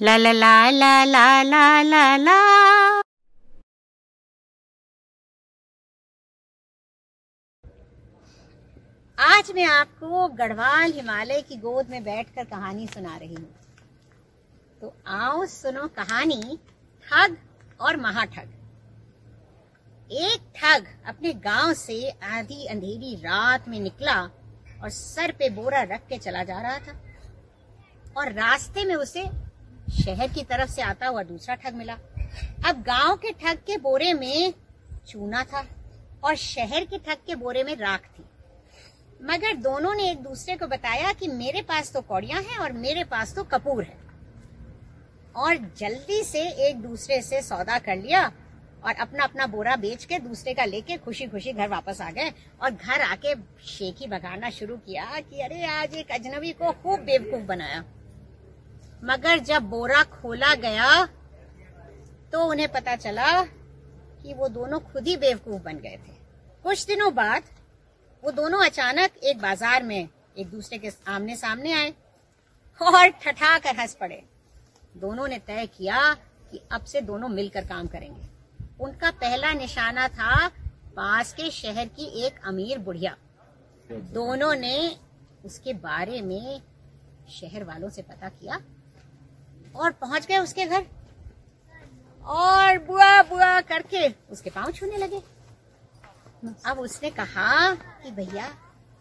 La la la la la la la la. आज मैं आपको गढ़वाल हिमालय की गोद में बैठकर कहानी सुना रही हूँ। तो आओ सुनो कहानी, ठग और महाठग। एक ठग अपने गाँव से आधी अंधेरी रात में निकला और सर पे बोरा रख के चला जा रहा था। और रास्ते में उसे शहर की तरफ़ से आता हुआ दूसरा ठग मिला। अब गाँव के ठग के बोरे में चूना था और शहर के ठग के बोरे में राख थी। मगर दोनों ने एक दूसरे को बताया कि मेरे पास तो कौड़िया हैं और मेरे पास तो कपूर है। और जल्दी से एक दूसरे से सौदा कर लिया और अपना अपना बोरा बेच के दूसरे का लेके खुशी खुशी घर वापस आ गए और घर आके शेखी बगाना शुरू किया कि अरे आज एक अजनबी को खूब बेवकूफ़ बनाया। मगर जब बोरा खोला गया तो उन्हें पता चला कि वो दोनों खुद ही बेवकूफ़ बन गए थे। कुछ दिनों बाद, वो दोनों अचानक एक बाज़ार में एक दूसरे के आमने सामने आए और ठठा कर हंस पड़े। दोनों ने तय किया कि अब से दोनों मिलकर काम करेंगे। उनका पहला निशाना था पास के शहर की एक अमीर बुढ़िया। दोनों ने उसके बारे में शहर वालों से पता किया और पहुँच गए उसके घर। और बुआ बुआ करके उसके पाँव छूने लगे। अब उसने कहा कि भैया,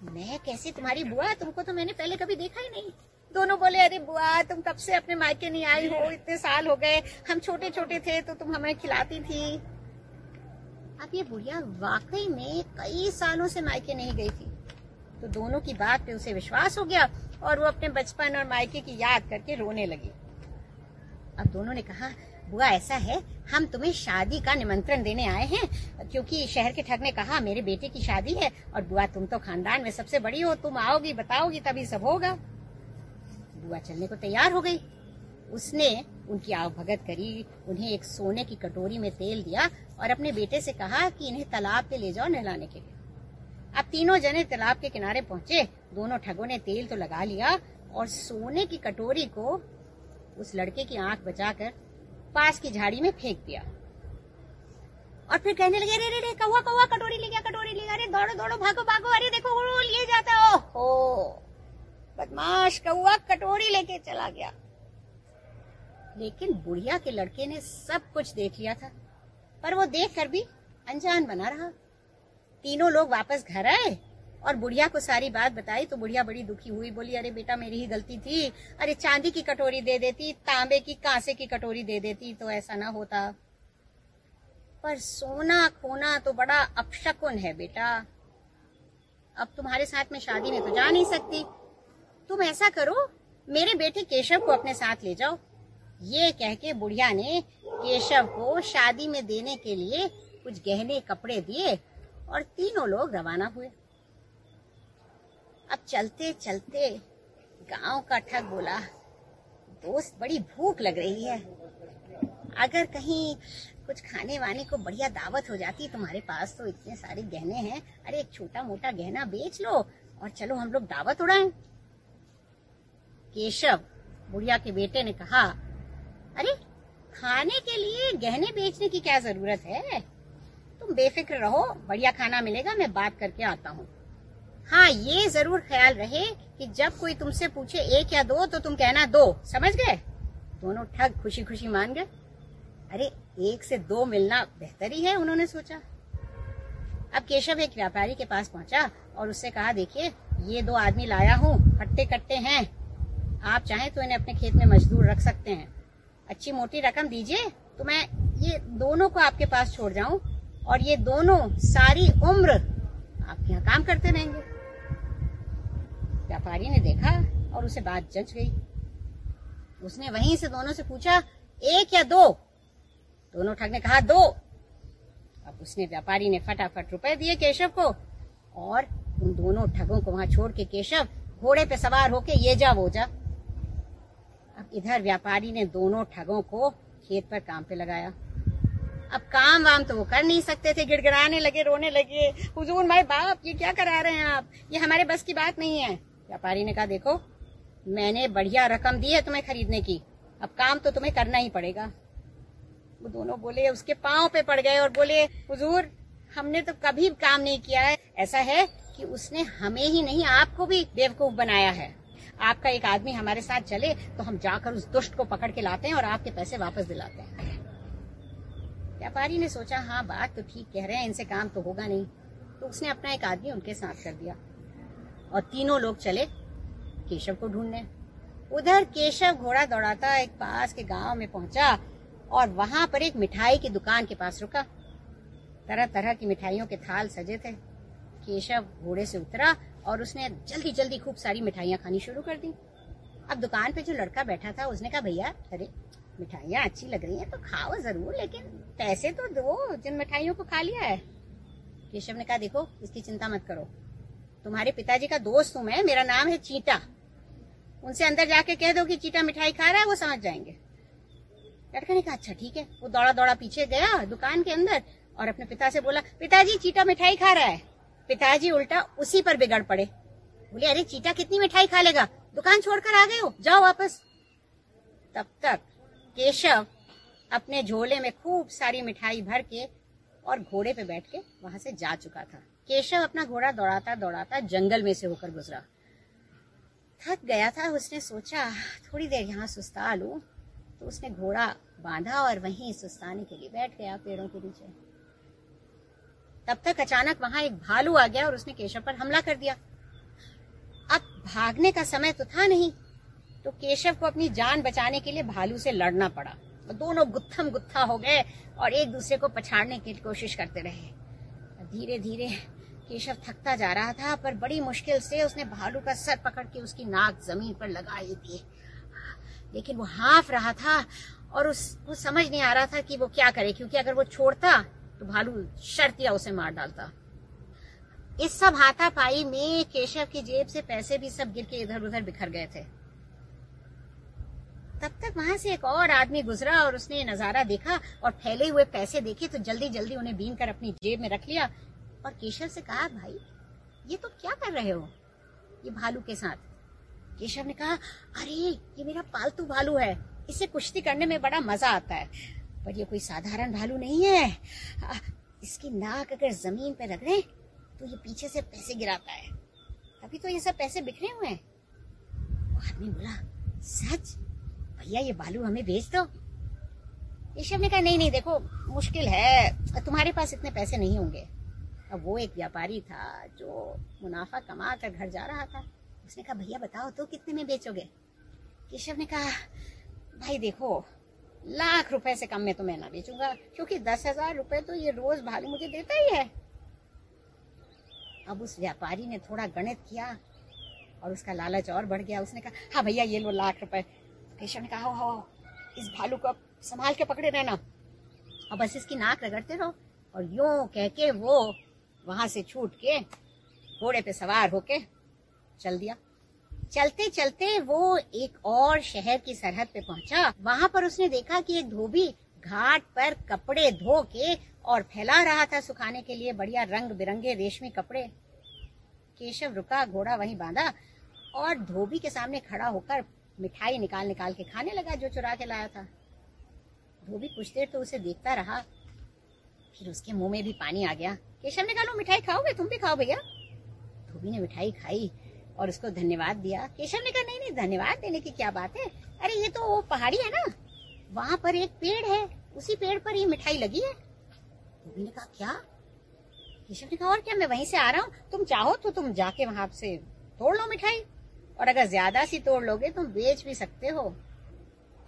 मैं कैसे तुम्हारी बुआ? तुमको तो मैंने पहले कभी देखा ही नहीं। दोनों बोले, अरे बुआ, तुम कब से अपने मायके नहीं आई हो? इतने साल हो गए। हम छोटे छोटे थे तो तुम हमें खिलाती थी। अब ये बुढ़िया वाकई में कई सालों से मायके नहीं गई थी। तो दोनों की बात पे उसे विश्वास हो गया और वो अपने बचपन और मायके की याद करके रोने लगी। अब दोनों ने कहा, बुआ, ऐसा है, हम तुम्हें शादी का निमंत्रण देने आए हैं, क्योंकि शहर के ठग ने कहा, मेरे बेटे की शादी है, और बुआ, तुम तो खानदान में सबसे बड़ी हो, तुम आओगी, बताओगी, तभी सब होगा। बुआ चलने को तैयार हो गई। उसने उनकी आवभगत करी, उन्हें एक सोने की कटोरी में तेल दिया, और अपने बेटे से कहा कि इन्हें तालाब पे ले जाओ नहलाने के लिए। अब तीनों जने तालाब के किनारे पहुँचे, दोनों ठगों ने तेल तो लगा लिया, और सोने की कटोरी को उस लड़के की आँख बचाकर पास की झाड़ी में फेंक दिया। और फिर कहने लगे, अरे रे कौवा कौवा, कटोरी ले गया, कटोरी ले गया। अरे, दौड़ो दौड़ो, भागो भागो। अरे, देखो, वो लिए जाता ओहो, बदमाश कौवा कटोरी लेके चला गया। लेकिन बुढ़िया के लड़के ने सब कुछ देख लिया था, पर वो देख कर भी अनजान बना रहा। तीनों लोग वापस घर आए और बुढ़िया को सारी बात बताई तो बुढ़िया बड़ी दुखी हुई, बोली, अरे बेटा, मेरी ही गलती थी। अरे चांदी की कटोरी दे देती, तांबे की, कांसे की कटोरी दे देती तो ऐसा ना होता। पर सोना खोना तो बड़ा अपशकुन है बेटा। अब तुम्हारे साथ में शादी में तो जा नहीं सकती। तुम ऐसा करो, मेरे बेटे केशव को अपने साथ ले जाओ। ये कह के बुढ़िया ने केशव को शादी में देने के लिए कुछ गहने कपड़े दिए और तीनों लोग रवाना हुए। अब चलते चलते गाँव का ठग बोला, दोस्त, बड़ी भूख लग रही है। अगर कहीं कुछ खाने वाने को बढ़िया दावत हो जाती तुम्हारे पास तो इतने सारे गहने हैं। अरे, एक छोटा मोटा गहना बेच लो और चलो हम लोग दावत उड़ाएँ। केशव, बुढ़िया के बेटे ने कहा, अरे, खाने के लिए गहने बेचने की क्या ज़रूरत है? तुम बेफिक्र रहो, बढ़िया खाना मिलेगा, मैं बात करके आता हूँ। हाँ ये ज़रूर ख्याल रहे कि जब कोई तुमसे पूछे एक या दो तो तुम कहना दो। समझ गए? दोनों ठग खुशी खुशी मान गए। अरे, एक से दो मिलना बेहतर ही है, उन्होंने सोचा। अब केशव एक व्यापारी के पास पहुँचा और उससे कहा, देखिए, ये दो आदमी लाया हूँ हट्टे कट्टे हैं। आप चाहें तो इन्हें अपने खेत में मजदूर रख सकते हैं। अच्छी मोटी रकम दीजिए तो मैं ये दोनों को आपके पास छोड़ जाऊँ और ये दोनों सारी उम्र आपके यहाँ काम करते रहेंगे। व्यापारी ने देखा और उसे बात जच गई। उसने वहीं से दोनों से पूछा, एक या दो? दोनों ठग ने कहा, दो. अब उसने व्यापारी ने फटाफट रुपए दिए केशव को और उन दोनों ठगों को वहाँ छोड़ के केशव घोड़े पे सवार होके ये जा, वो जा। अब इधर व्यापारी ने दोनों ठगों को खेत पर काम पे लगाया। अब काम वाम तो वो कर नहीं सकते थे, गिड़गिड़ाने लगे, रोने लगे। हुजूर भाई बाप, ये क्या करा रहे हैं आप? ये हमारे बस की बात नहीं है। व्यापारी ने कहा, देखो, मैंने बढ़िया रकम दी है तुम्हें खरीदने की। अब काम तो तुम्हें करना ही पड़ेगा। वो दोनों बोले, उसके पाँव पे पड़ गए और बोले, हुजूर, हमने तो कभी काम नहीं किया है। ऐसा है कि उसने हमें ही नहीं, आपको भी बेवकूफ़ बनाया है। आपका एक आदमी हमारे साथ चले तो हम जाकर उस दुष्ट को पकड़ के लाते हैं और आपके पैसे वापस दिलाते हैं। व्यापारी ने सोचा हाँ बात तो ठीक कह रहे हैं, इनसे काम तो होगा नहीं। तो उसने अपना एक आदमी उनके साथ कर दिया। और तीनों लोग चले केशव को ढूँढने। उधर केशव घोड़ा दौड़ाता एक पास के गाँव में पहुँचा और वहाँ पर एक मिठाई की दुकान के पास रुका। तरह तरह की मिठाइयों के थाल सजे थे। केशव घोड़े से उतरा और उसने जल्दी जल्दी खूब सारी मिठाइयाँ खानी शुरू कर दी। अब दुकान पे जो लड़का बैठा था, उसने कहा, भैया, अरे, मिठाइयाँ अच्छी लग रही हैं तो खाओ ज़रूर, लेकिन पैसे तो दो, जिन मिठाइयों को खा लिया है। केशव ने कहा, देखो, इसकी चिंता मत करो। तुम्हारे पिताजी का दोस्त हूँ मैं, मेरा नाम है चीटा उनसे अंदर जाके कह दो कि चीटा मिठाई खा रहा है, वो समझ जाएँगे। लड़का ने कहा अच्छा ठीक है। वो दौड़ा दौड़ा पीछे गया दुकान के अंदर और अपने पिता से बोला, पिताजी चीटा मिठाई खा रहा है। पिताजी उल्टा उसी पर बिगड़ पड़े। बोले, अरे चीटा कितनी मिठाई खा लेगा? दुकान छोड़कर आ गए हो, जाओ वापस। तब तक केशव अपने झोले में खूब सारी मिठाई भर के और घोड़े पे बैठ के वहाँ से जा चुका था। केशव अपना घोड़ा दौड़ाता दौड़ाता जंगल में से होकर गुजरा। थक गया था, उसने सोचा, थोड़ी देर यहाँ सुस्ता लू। तो उसने घोड़ा बांधा और वहीं सुस्ताने के लिए बैठ गया पेड़ों के नीचे। तब तक अचानक वहाँ एक भालू आ गया और उसने केशव पर हमला कर दिया। अब भागने का समय तो था नहीं तो केशव को अपनी जान बचाने के लिए भालू से लड़ना पड़ा। दोनों गुत्थम गुत्था हो गए और एक दूसरे को पछाड़ने की कोशिश करते रहे। धीरे धीरे केशव थकता जा रहा था, पर बड़ी मुश्किल से उसने भालू का सर पकड़ के उसकी नाक ज़मीन पर लगा लगाई थी। लेकिन वो हाफ़ रहा था और उसको समझ नहीं आ रहा था कि वो क्या करे, क्योंकि अगर वो छोड़ता तो भालू शर्तिया उसे मार डालता। इस सब हाथापाई में केशव की जेब से पैसे भी सब गिर के इधर उधर बिखर गए थे। तब तक वहाँ से एक और आदमी गुजरा और उसने नज़ारा देखा और फैले हुए पैसे देखे तो जल्दी जल्दी उन्हें बीन कर अपनी जेब में रख लिया और केशव से कहा, भाई, ये तुम तो क्या कर रहे हो? ये भालू के साथ? केशव ने कहा, अरे, ये मेरा पालतू भालू है। इसे कुश्ती करने में बड़ा मज़ा आता है। पर ये कोई साधारण भालू नहीं है। इसकी नाक अगर ज़मीन पर रगड़े तो ये पीछे से पैसे गिराता है। अभी तो ये सब पैसे बिखरे हुए हैं। आदमी बोला, सच? भैया, ये बालू हमें बेच दो। केशव ने कहा, नहीं नहीं, देखो, मुश्किल है। तुम्हारे पास इतने पैसे नहीं होंगे। अब वो एक व्यापारी था जो मुनाफा कमा कर घर जा रहा था। उसने कहा, भैया, बताओ तो कितने में बेचोगे? केशव ने कहा, भाई, देखो, लाख रुपए से कम में तो मैं ना बेचूँगा, क्योंकि दस हज़ार रुपए तो ये रोज भालू मुझे देता ही है। अब उस व्यापारी ने थोड़ा गणित किया और उसका लालच और बढ़ गया। उसने कहा हाँ भैया, ये लो लाख रुपए। केशव ने कहा हो इस भालू को संभाल के पकड़े रहना। और बस इसकी नाक रगड़ते रहो और यूँ कह के वो वहाँ से छूट के घोड़े पे सवार होके चल दिया। चलते चलते वो एक और शहर की सरहद पे पहुँचा। वहाँ पर उसने देखा कि एक धोबी घाट पर कपड़े धो के और फैला रहा था सुखाने के लिए बढ़िया रंग बिरंगे रेशमी कपड़े। केशव रुका, घोड़ा वहीं बांधा और धोबी के सामने खड़ा होकर मिठाई निकाल निकाल के खाने लगा जो चुरा के लाया था। धोबी कुछ देर तो उसे देखता रहा, फिर उसके मुँह में भी पानी आ गया। केशव ने कहा मिठाई खाओगे? तुम भी खाओ भैया. धोबी ने मिठाई खाई और उसको धन्यवाद दिया। केशव ने कहा, नहीं नहीं, धन्यवाद देने की क्या बात है? अरे, ये तो वो पहाड़ी है ना। वहाँ पर एक पेड़ है। उसी पेड़ पर ये मिठाई लगी है। धोबी ने कहा, क्या? केशव ने कहा, और क्या, मैं वहीं से आ रहा हूँ। तुम चाहो तो तुम जाके वहाँ से तोड़ लो मिठाई। और अगर ज़्यादा सी तोड़ लोगे, तुम बेच भी सकते हो।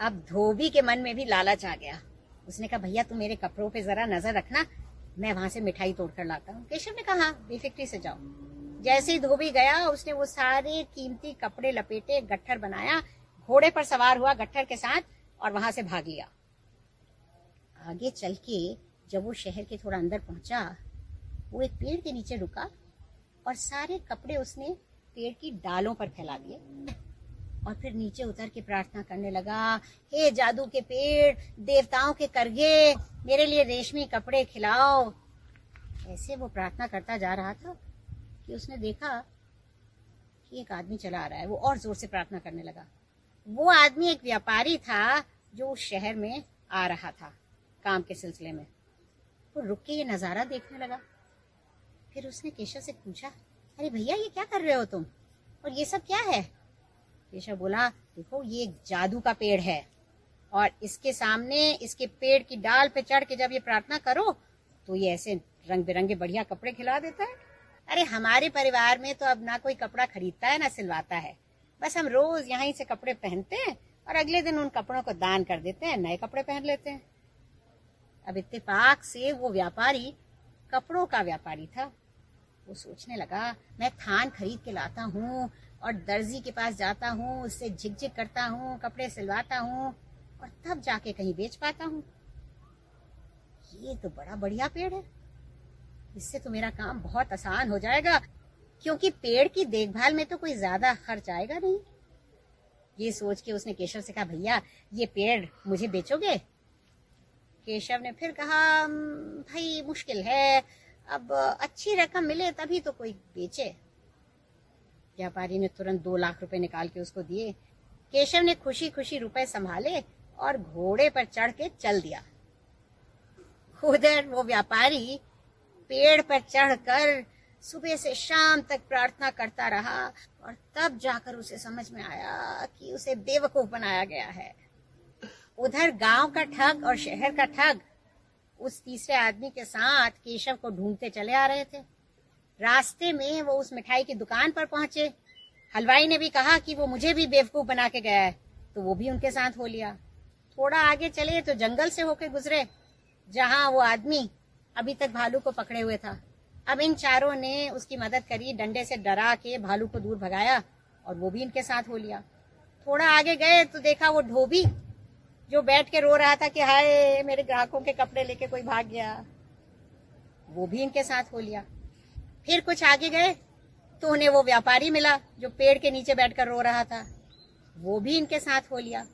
अब धोबी के मन में भी लालच आ गया। उसने कहा, भैया, तुम मेरे कपड़ों पे जरा नज़र रखना। मैं वहाँ से मिठाई तोड़ कर लाता हूँ। केशव ने कहा, बेफिक्री से जाओ। जैसे ही धोबी गया, उसने वो सारे कीमती कपड़े, लपेटे, गट्ठर बनाया, घोड़े पर सवार हुआ गट्ठर के साथ और वहाँ से भाग लिया। आगे चल के जब वो शहर के थोड़ा अंदर पहुँचा, वो एक पेड़ के नीचे रुका और सारे कपड़े उसने पेड़ की डालों पर फैला दिए। और फिर नीचे उतर के प्रार्थना करने लगा, हे जादू के पेड़, देवताओं के करगे, मेरे लिए रेशमी कपड़े खिलाओ। ऐसे वो प्रार्थना करता जा रहा था कि उसने देखा कि एक आदमी चला आ रहा है, वो और ज़ोर से प्रार्थना करने लगा। वो आदमी एक व्यापारी था जो उस शहर में आ रहा था, काम के सिलसिले में। वो रुक के ये नज़ारा देखने लगा। फिर उसने केशव से पूछा, अरे भैया, ये क्या कर रहे हो तुम? और ये सब क्या है? केशव बोला, देखो, ये एक जादू का पेड़ है और इसके सामने इसके पेड़ की डाल पे चढ़ के जब ये प्रार्थना करो तो ये ऐसे रंग बिरंगे बढ़िया कपड़े खिला देता है। अरे, हमारे परिवार में तो अब ना कोई कपड़ा खरीदता है, ना सिलवाता है। बस हम रोज यहाँ से कपड़े पहनते हैं और अगले दिन उन कपड़ों को दान कर देते हैं, नए कपड़े पहन लेते हैं। अब इत्तेफाक से वो व्यापारी, कपड़ों का व्यापारी था। वो सोचने लगा, मैं थान खरीद के लाता हूँ और दर्जी के पास जाता हूँ, उससे झिकझिक करता हूँ, कपड़े सिलवाता हूँ और तब जाके कहीं बेच पाता हूँ। ये तो बड़ा बढ़िया पेड़ है। इससे तो मेरा काम बहुत आसान हो जाएगा, क्योंकि पेड़ की देखभाल में तो कोई ज़्यादा खर्च आएगा नहीं। ये सोच के उसने केशव से कहा, भैया, ये पेड़ मुझे बेचोगे? केशव ने फिर कहा भाई, मुश्किल है। अब अच्छी रकम मिले तभी तो कोई बेचे। व्यापारी ने तुरंत दो लाख रुपए निकाल के उसको दिए। केशव ने खुशी खुशी रुपए संभाले और घोड़े पर चढ़ के चल दिया। उधर वो व्यापारी पेड़ पर चढ़कर सुबह से शाम तक प्रार्थना करता रहा और तब जाकर उसे समझ में आया कि उसे बेवकूफ़ बनाया गया है। उधर गाँव का ठग और शहर का ठग उस तीसरे आदमी के साथ केशव को ढूंढते चले आ रहे थे। रास्ते में वो उस मिठाई की दुकान पर पहुँचे। हलवाई ने भी कहा कि वो मुझे भी बेवकूफ़ बना के गया है तो वो भी उनके साथ हो लिया। थोड़ा आगे चले तो जंगल से होके गुजरे, जहाँ वो आदमी अभी तक भालू को पकड़े हुए था। अब इन चारों ने उसकी मदद करी, डंडे से डरा के भालू को दूर भगाया और वो भी इनके साथ हो लिया। थोड़ा आगे गए तो देखा वो धोबी जो बैठ के रो रहा था कि हाय, मेरे ग्राहकों के कपड़े लेके कोई भाग गया। वो भी इनके साथ हो लिया। फिर कुछ आगे गए तो उन्हें वो व्यापारी मिला जो पेड़ के नीचे बैठकर रो रहा था। वो भी इनके साथ हो लिया।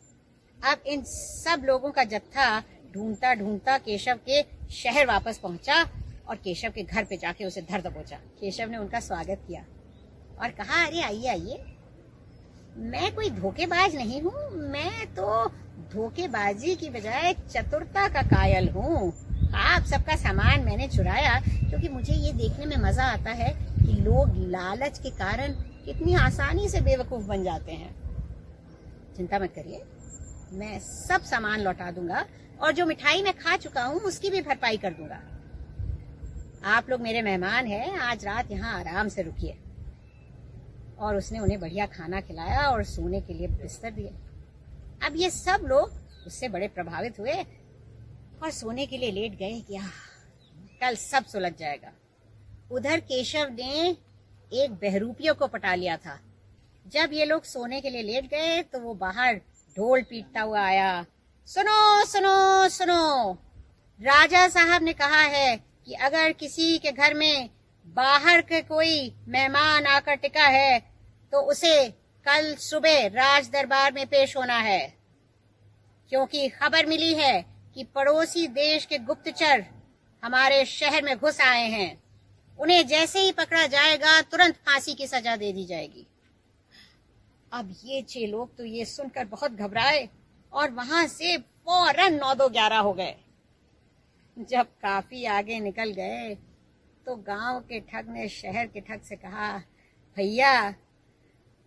अब इन सब लोगों का जत्था ढूंढता ढूंढता केशव के शहर वापस पहुँचा और केशव के घर पे जाके उसे धर दबोचा। केशव ने उनका स्वागत किया। और कहा, अरे आइए आइए। मैं कोई धोखेबाज नहीं हूँ। मैं तो धोखेबाजी की बजाय चतुरता का कायल हूँ। आप सबका सामान मैंने चुराया, क्योंकि मुझे ये देखने में मज़ा आता है कि लोग लालच के कारण कितनी आसानी से बेवकूफ़ बन जाते हैं। चिंता मत करिए, मैं सब सामान लौटा दूँगा और जो मिठाई मैं खा चुका हूँ, उसकी भी भरपाई कर दूँगा। आप लोग मेरे मेहमान हैं, आज रात यहाँ आराम से रुकिए। और उसने उन्हें बढ़िया खाना खिलाया और सोने के लिए बिस्तर दिए। अब ये सब लोग उससे बड़े प्रभावित हुए और सोने के लिए लेट गए कि कल सब सुलझ जाएगा। उधर केशव ने एक बहरूपियों को पटा लिया था। जब ये लोग सोने के लिए लेट गए तो वो बाहर ढोल पीटता हुआ आया, सुनो सुनो सुनो। राजा साहब ने कहा है कि अगर किसी के घर में बाहर के कोई मेहमान आकर टिका है तो उसे कल सुबह राज दरबार में पेश होना है। क्योंकि खबर मिली है कि पड़ोसी देश के गुप्तचर हमारे शहर में घुस आए हैं। उन्हें जैसे ही पकड़ा जाएगा, तुरंत फांसी की सजा दे दी जाएगी। अब ये छह लोग तो ये सुनकर बहुत घबराए और वहाँ से फ़ौरन नौ दो ग्यारह हो गए। जब काफ़ी आगे निकल गए तो गाँव के ठग ने शहर के ठग से कहा, भैया